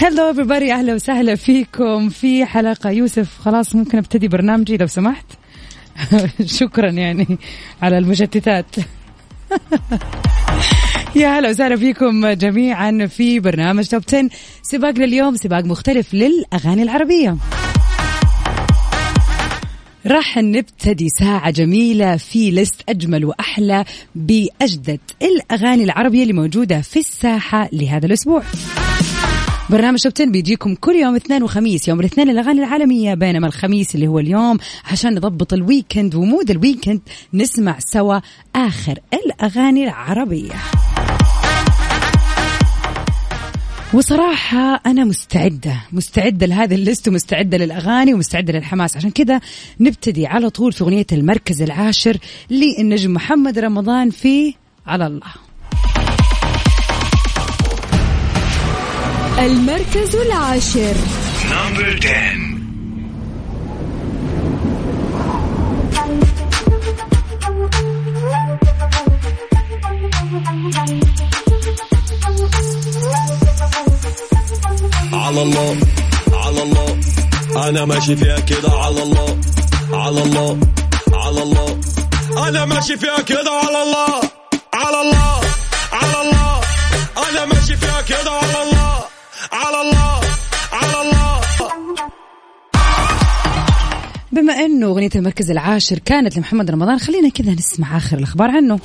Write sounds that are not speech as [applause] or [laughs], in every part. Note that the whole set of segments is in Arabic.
هلو everybody. أهلا وسهلا فيكم في حلقة يوسف. خلاص ممكن أبتدي برنامجي لو سمحت. [laughs] شكرا يعني على المشتتات [laughs] يا هلا وسهلا فيكم جميعا في برنامج توب 10 سباق لليوم سباق مختلف للأغاني العربية. راح نبتدي ساعة جميلة في لست أجمل وأحلى بأجدد الأغاني العربية اللي موجودة في الساحة لهذا الأسبوع. برنامج Top 10 بيجيكم كل يوم اثنين وخميس يوم الاثنين الاغاني العالمية بينما الخميس اللي هو اليوم عشان نضبط ال weekend و mood ال weekend نسمع سوا آخر الأغاني العربية. وصراحة أنا مستعدة مستعدة لهذا ال list ومستعدة للأغاني ومستعدة للحماس. عشان كذا نبتدي على طول في أغنية المركز العاشر للنجم محمد رمضان في على الله. المركز العاشر. نمبر 10 على الله على الله. أنا ماشي فيها كده على الله على الله على الله. أنا ماشي فيها كده على الله على الله على الله. أنا ماشي فيها كده على الله. بما أنه أغنية المركز العاشر كانت لمحمد رمضان خلينا كذا نسمع آخر الأخبار عنه.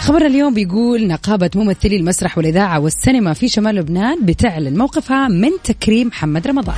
خبرنا اليوم بيقول نقابة ممثلي المسرح والإذاعة والسينما في شمال لبنان بتعلن موقفها من تكريم محمد رمضان.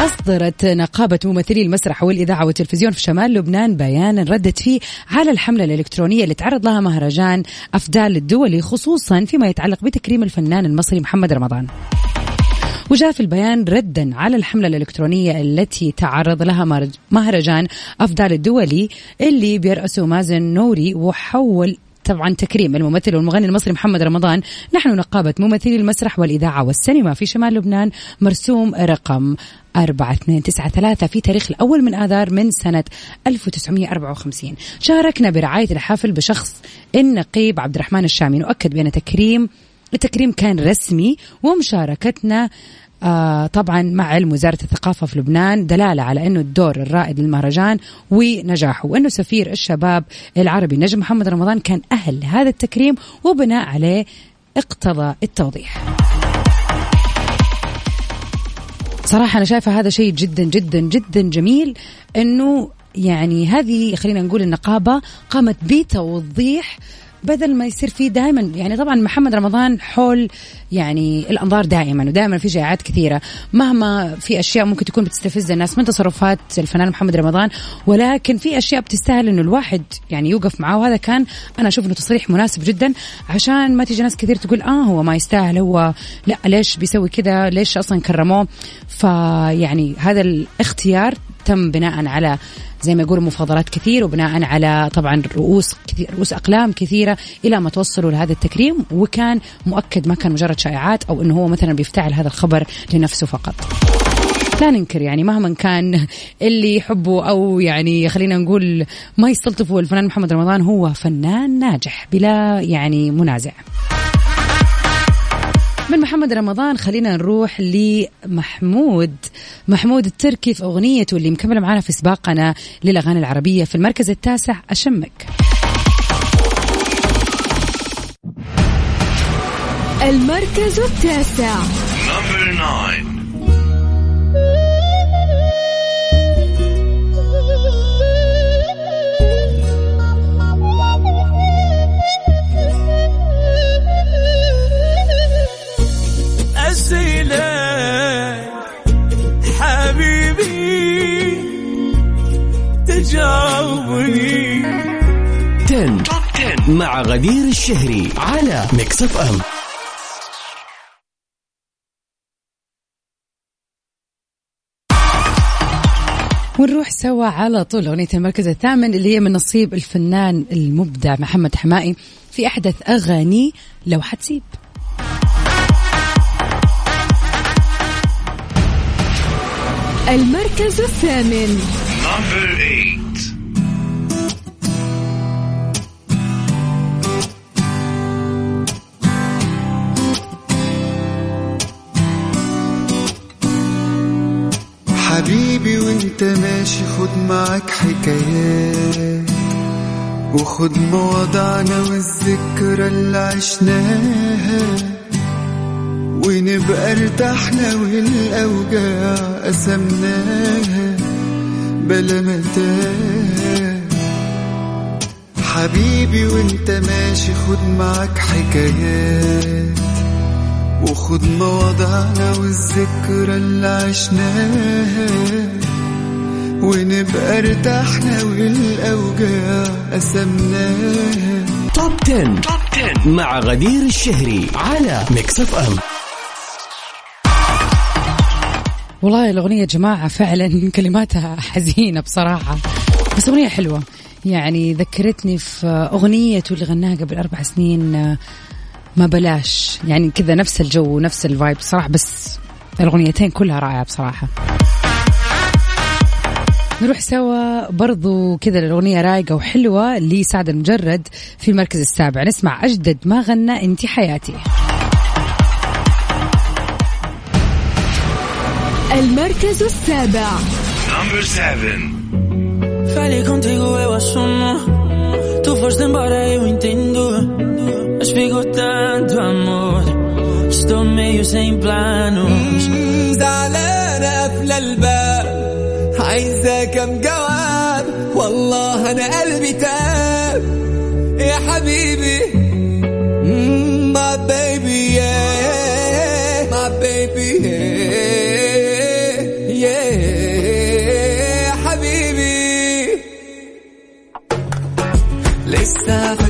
أصدرت نقابة ممثلي المسرح والإذاعة والتلفزيون في شمال لبنان بيانا ردت فيه على الحملة الإلكترونية اللي تعرض لها مهرجان أفدال الدولي خصوصا فيما يتعلق بتكريم الفنان المصري محمد رمضان. وجاء في البيان ردا على الحملة الإلكترونية التي تعرض لها مهرج- مهرجان أفضل الدولي اللي بيرأسه مازن نوري وحول طبعا تكريم الممثل والمغني المصري محمد رمضان. نحن نقابة ممثلي المسرح والإذاعة والسينما في شمال لبنان مرسوم رقم 4293 في تاريخ الأول من آذار من سنة 1954 شاركنا برعاية الحفل بشخص النقيب عبد الرحمن الشامي. نؤكد بأن تكريم التكريم كان رسمي ومشاركتنا آه طبعا مع علم وزارة الثقافة في لبنان دلالة على أنه الدور الرائد للمهرجان ونجاحه وأنه سفير الشباب العربي نجم محمد رمضان كان أهل لهذا التكريم وبناء عليه اقتضى التوضيح. صراحة أنا شايفة هذا شيء جدا جدا جدا جميل أنه يعني هذه خلينا نقول النقابة قامت بتوضيح بدل ما يصير في دائما يعني طبعا محمد رمضان حول يعني الأنظار دائما ودائما في شائعات كثيرة. مهما في أشياء ممكن تكون بتستفز الناس من تصرفات الفنان محمد رمضان ولكن في أشياء بتستاهل إنه الواحد يعني يوقف معاه وهذا كان أنا أشوف إنه تصريح مناسب جدا عشان ما تيجي ناس كثير تقول آه هو ما يستاهل هو لا ليش بيسوي كذا ليش أصلا كرموه؟ فيعني هذا الاختيار تم بناء على زي ما يقولوا مفاضلات كثير وبناء على طبعا رؤوس كثير رؤوس أقلام كثيرة إلى ما توصلوا لهذا التكريم وكان مؤكد ما كان مجرد شائعات أو إنه هو مثلا بيفتعل هذا الخبر لنفسه فقط. لا ننكر يعني مهما كان اللي يحبه أو يعني خلينا نقول ما يستلطفه الفنان محمد رمضان هو فنان ناجح بلا يعني منازع. من محمد رمضان خلينا نروح لمحمود. محمود التركي في اغنيته اللي مكمله معنا في سباقنا للأغاني العربية في المركز التاسع أشمك. المركز التاسع. 10. مع غدير الشهري على Mix FM ونروح سوا على طول أغنية المركز الثامن اللي هي من نصيب الفنان المبدع محمد حماقي في أحدث أغاني لو حتسيب. المركز الثامن. حبيبي وانت ماشي خد معاك حكايات وخد مواضعنا والذكرى اللي عشناها. ونبقى ارتحنا والأوجاع قسمناها بلا متاع حبيبي وانت ماشي خد معاك حكايات وخد مواضعنا والذكرى اللي عشناها. ونبقى ارتحنا والأوجاع قسمناها. Top 10. مع غدير الشهري على Mix FM والله الأغنية يا جماعة فعلا كلماتها حزينة بصراحة. بس أغنية حلوة. يعني ذكرتني في أغنيته اللي غناها قبل أربع سنين آه، ما بلاش. يعني كذا نفس الجو ونفس الفايب صراحة بس الأغنيتين كلها رائعة بصراحة. نروح سوا برضو كذا الأغنية رايقة وحلوة لسعد المجرد في المركز السابع. نسمع أجدد ما غنى أنت حياتي. المركز السابع. Contigo, eu assumo. Tu foste embora, eu entendo. Mas ficou tanto amor. Estou meio sem planos. زعلانة قافلة الباب. عايزة كم جواب والله أنا قلبي تاب. يا حبيبي. Mm, my baby my baby حبيبي. لسه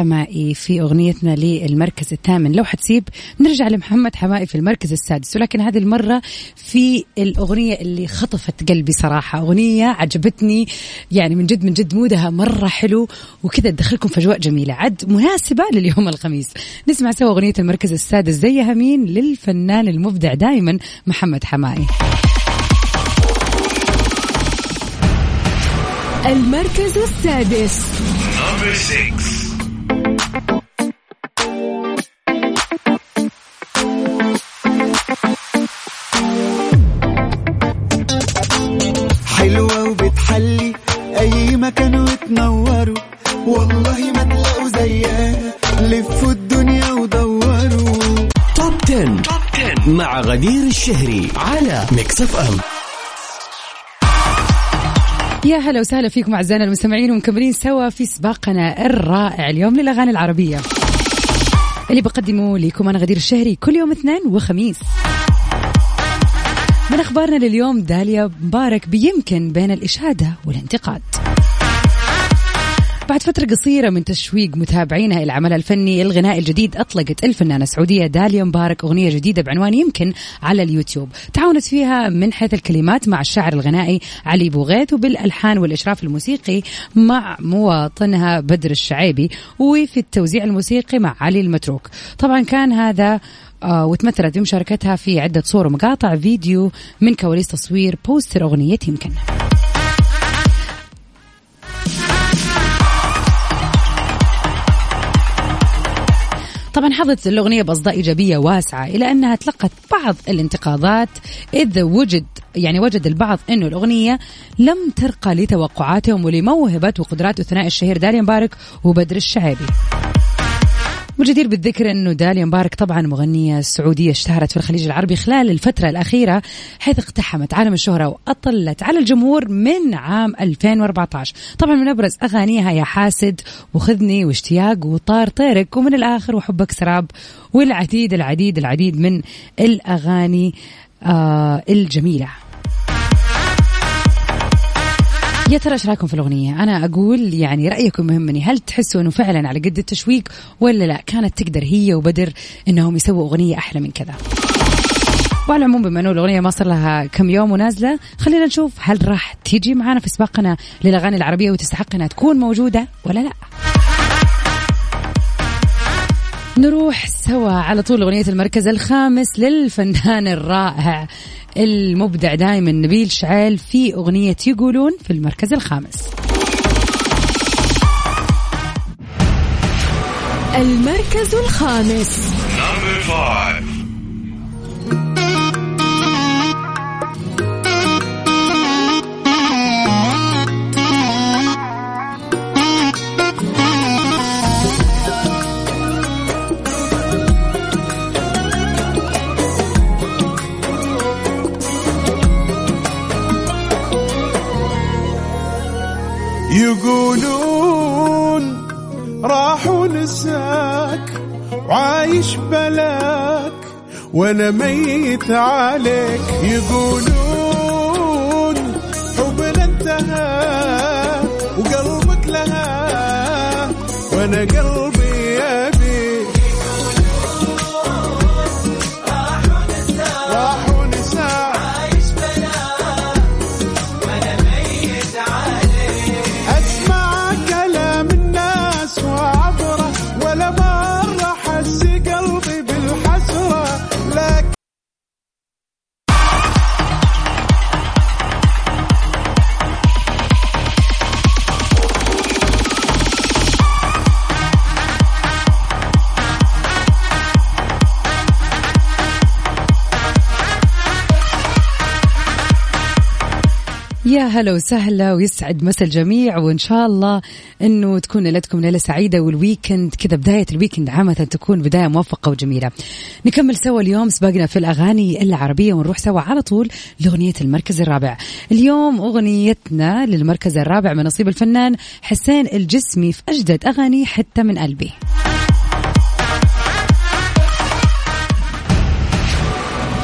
حمائي في أغنيتنا للمركز الثامن. لو حتسيب نرجع لمحمد حمائي في المركز السادس. ولكن هذه المرة في الأغنية اللي خطفت قلبي صراحة. أغنية عجبتني يعني من جد من جد مودها مرة حلو. وكذا تدخلكم في أجواء جميلة. عد مناسبة لليوم الخميس. نسمع سوا أغنية المركز السادس. زيها مين للفنان المبدع دائما محمد حمائي. المركز السادس. مع غدير الشهري على Mix FM يا هلا وسهلا فيكم أعزائنا المستمعين ومكملين سوا في سباقنا الرائع اليوم للأغاني العربية. اللي بقدمه لكم أنا غدير الشهري كل يوم اثنين وخميس. من أخبارنا لليوم داليا مبارك بيمكن بين الإشادة والانتقاد. بعد فترة قصيرة من تشويق متابعينها إلى عملها الفني الغنائي الجديد أطلقت الفنانة السعودية داليا مبارك أغنية جديدة بعنوان يمكن على اليوتيوب. تعاونت فيها من حيث الكلمات مع الشاعر الغنائي علي بوغيث وبالألحان والإشراف الموسيقي مع مواطنها بدر الشعيبي وفي التوزيع الموسيقي مع علي المتروك. طبعا كان هذا آه وتمثلت بمشاركتها في عدة صور ومقاطع فيديو من كواليس تصوير poster أغنية يمكن. طبعا حظت الأغنية بأصداء إيجابية واسعة إلى أنها تلقت بعض الانتقادات إذ وجد يعني وجد البعض أنه الأغنية لم ترقى لتوقعاتهم ولموهبة وقدرات الثنائي الشهير داريا مبارك وبدر الشعيبي. والجدير بالذكر أنه داليا مبارك طبعا مغنية سعودية اشتهرت في الخليج العربي خلال الفترة الأخيرة حيث اقتحمت عالم الشهرة وأطلت على الجمهور من عام 2014 طبعا من أبرز أغانيها يا حاسد وخذني واشتياق وطار طيرك ومن الآخر وحبك سراب والعديد العديد العديد من الأغاني آه الجميلة. يا ترى إيش رأيكم في الأغنية؟ أنا أقول يعني رأيكم يهمني، هل تحسوا انه فعلا على قد التشويق ولا لا؟ كانت تقدر هي وبدر إنهم يسووا أغنية أحلى من كذا. وعلى العموم بما إنه الأغنية ما صار لها كم يوم ونازلة، خلينا نشوف هل راح تيجي معنا في سباقنا للأغاني العربية وتستحق إنها تكون موجودة ولا لا؟ نروح سوا على طول أغنية المركز الخامس للفنان الرائع المبدع دائما نبيل شعيل في أغنية يقولون في المركز الخامس. المركز الخامس. يقولون راح ونساك وعايش بلاك وأنا ميت عليك. يقولون حبنا انتهى وقلبك لها وأنا قلبي يا هلا وسهلا ويسعد مسا الجميع وإن شاء الله إنه تكون ليلتكم ليلة سعيدة وال weekend كذا بداية الويكند عامة تكون بداية موفقة وجميلة. نكمل سوا اليوم سباقنا في الأغاني العربية ونروح سوا على طول لأغنية المركز الرابع. اليوم أغنيتنا للمركز الرابع من نصيب الفنان حسين الجسمي في أجدد أغاني حتة من قلبي.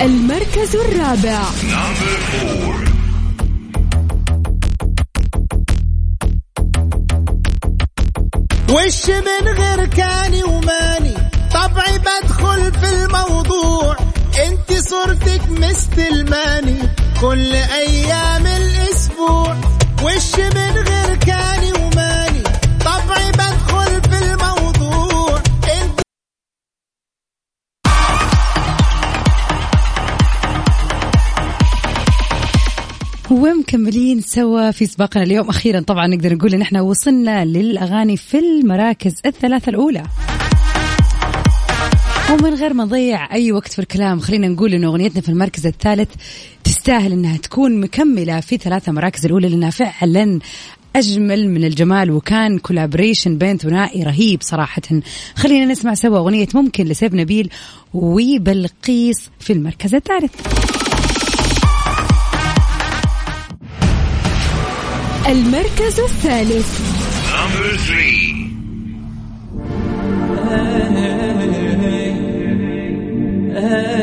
المركز الرابع وش من غير كاني وماني؟ طبعي بدخل في الموضوع. انت صورتك مستلماني كل أيام الأسبوع. وش من غير ومكملين سوا في سباقنا اليوم. أخيرا طبعا نقدر نقول إن إحنا وصلنا للأغاني في المراكز الثلاثة الأولى. ومن غير ما نضيع أي وقت في الكلام خلينا نقول إن أغنيتنا في المركز الثالث تستاهل إنها تكون مكملة في ثلاثة مراكز الأولى لأنها فعلا أجمل من الجمال وكان كولابريشن بين ثنائي رهيب صراحة. خلينا نسمع سوا أغنية ممكن لسيف نبيل وبلقيس في المركز الثالث. المركز الثالث ممكن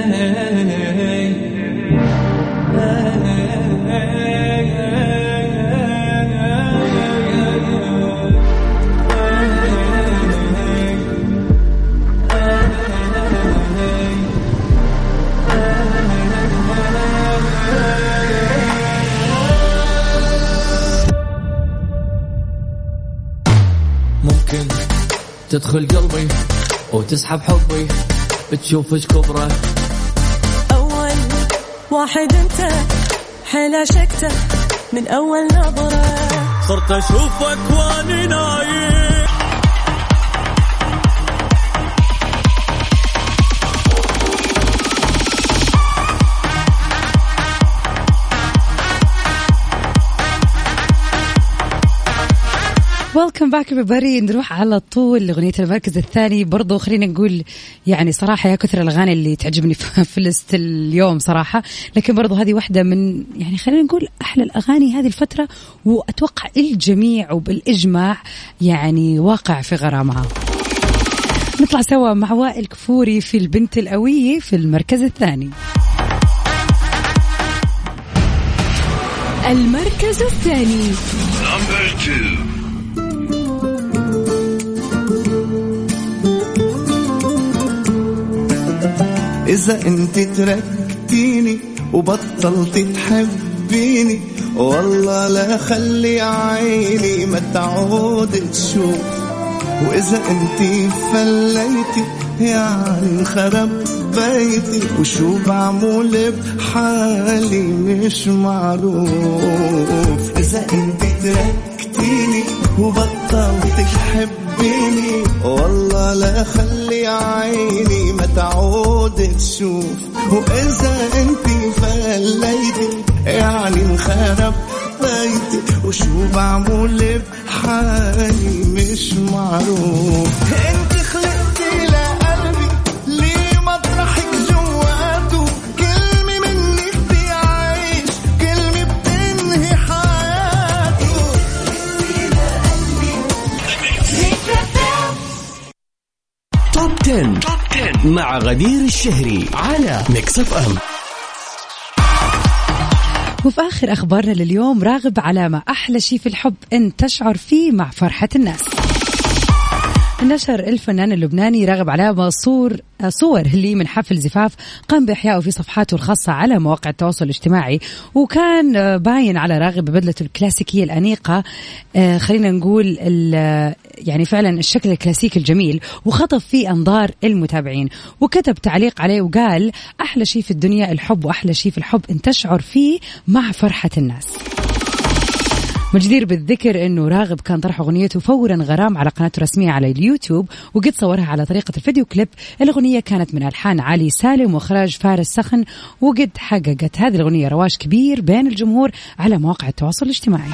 تدخل قلبي وتسحب حبي بتشوف إيش كبره. أول واحد أنت حيل عشقته من أول نظرة. صرت أشوفك وأني نايم. Welcome back بري نروح على طول لأغنية المركز الثاني. برضو خلينا نقول يعني صراحة يا كثر الأغاني اللي تعجبني في list [laughs] اليوم صراحة. لكن برضو هذه واحدة من يعني خلينا نقول أحلى الأغاني هذه الفترة وأتوقع الجميع وبالإجماع يعني واقع في غرامها. نطلع سوا مع وائل كفوري في البنت القويه في المركز الثاني. المركز الثاني. إذا أنت تركتيني وبطلت تحبيني والله لا خلي عيني ما تعود تشوف وإذا أنت فليتي يعني انخرب بيتي وشو بعمل بحالي مش معروف. إذا أنت تركتيني وبطلت تحبيني. والله لا خلي عيني ما تعود تشوف وإذا أنت فليتي يعني انخرب بيتي وشو بعمل بحالي مش معروف. مع غدير الشهري على Mix FM وفي آخر أخبارنا لليوم راغب علامة أحلى شيء في الحب أن تشعر فيه مع فرحة الناس. نشر الفنان اللبناني راغب علامة صور صور لي من حفل زفاف قام بإحيائه في صفحاته الخاصة على مواقع التواصل الاجتماعي وكان باين على راغب ببدلته الكلاسيكية الأنيقة. آه، خلينا نقول يعني فعلا الشكل الكلاسيكي الجميل وخطف فيه أنظار المتابعين وكتب تعليق عليه وقال أحلى شيء في الدنيا الحب وأحلى شيء في الحب أن تشعر فيه مع فرحة الناس. مجدير بالذكر إنه راغب كان طرح أغنيته فورا غرام على قناته الرسمية على اليوتيوب وقد صورها على طريقة الفيديو كليب. الأغنية كانت من ألحان علي سالم وإخراج فارس سخن وقد حققت هذه الأغنية رواج كبير بين الجمهور على مواقع التواصل الاجتماعي.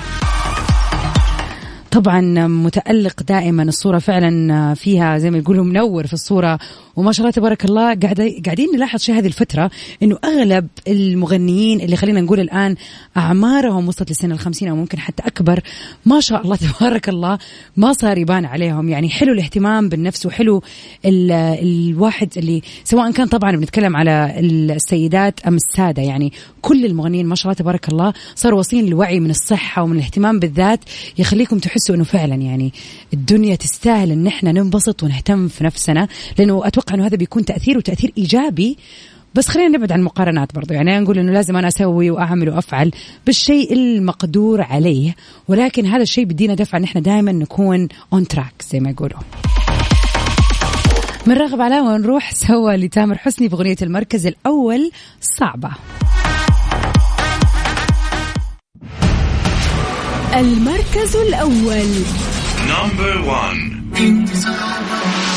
طبعا متألق دائما الصورة فعلا فيها زي ما يقولوا منور في الصورة. وما شاء الله تبارك الله قاعد قاعدين نلاحظ شيء هذه الفترة إنه أغلب المغنيين اللي خلينا نقول الآن أعمارهم وصلت لسن الخمسين أو ممكن حتى أكبر ما شاء الله [laughs] تبارك الله ما صار يبان عليهم. يعني حلو الاهتمام بالنفس وحلو ال الواحد اللي سواء كان طبعا بنتكلم على السيدات أم السادة يعني كل المغنيين ما شاء الله تبارك الله صاروا واصلين لوعي من الصحة ومن الاهتمام بالذات يخليكم تحسوا إنه فعلا يعني الدنيا تستاهل إن إحنا ننبسط ونهتم في نفسنا لأنه أتوقع إنه هذا بيكون تأثير وتأثير إيجابي. بس خلينا نبعد عن المقارنات برضو يعني نقول إنه لازم أنا أسوي وأعمل وأفعل بالشيء المقدور عليه ولكن هذا الشيء بيدينا دفعه إن إحنا دائما نكون on track زي ما يقولوا من راغب علامة ونروح سوا لتامر حسني بأغنية المركز الأول صعبة. المركز الأول Number one.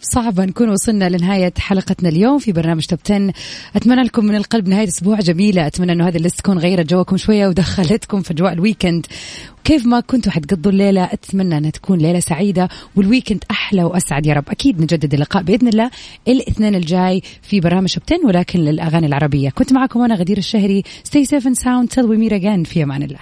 وبصعبة نكون وصلنا لنهاية حلقتنا اليوم في برنامج Top 10 أتمنى لكم من القلب نهاية أسبوع جميلة. أتمنى أنه هذه ال list تكون غيرت جوكم شوية ودخلتكم في أجواء ال weekend كيف ما كنتوا حتقضوا الليلة أتمنى أنها تكون ليلة سعيدة وال weekend أحلى وأسعد يا رب. أكيد نجدد اللقاء بإذن الله الاثنين الجاي في برنامج Top 10 ولكن للأغاني العربية. كنت معكم أنا غدير الشهري. Stay safe and sound. Till we meet again. في أمان الله.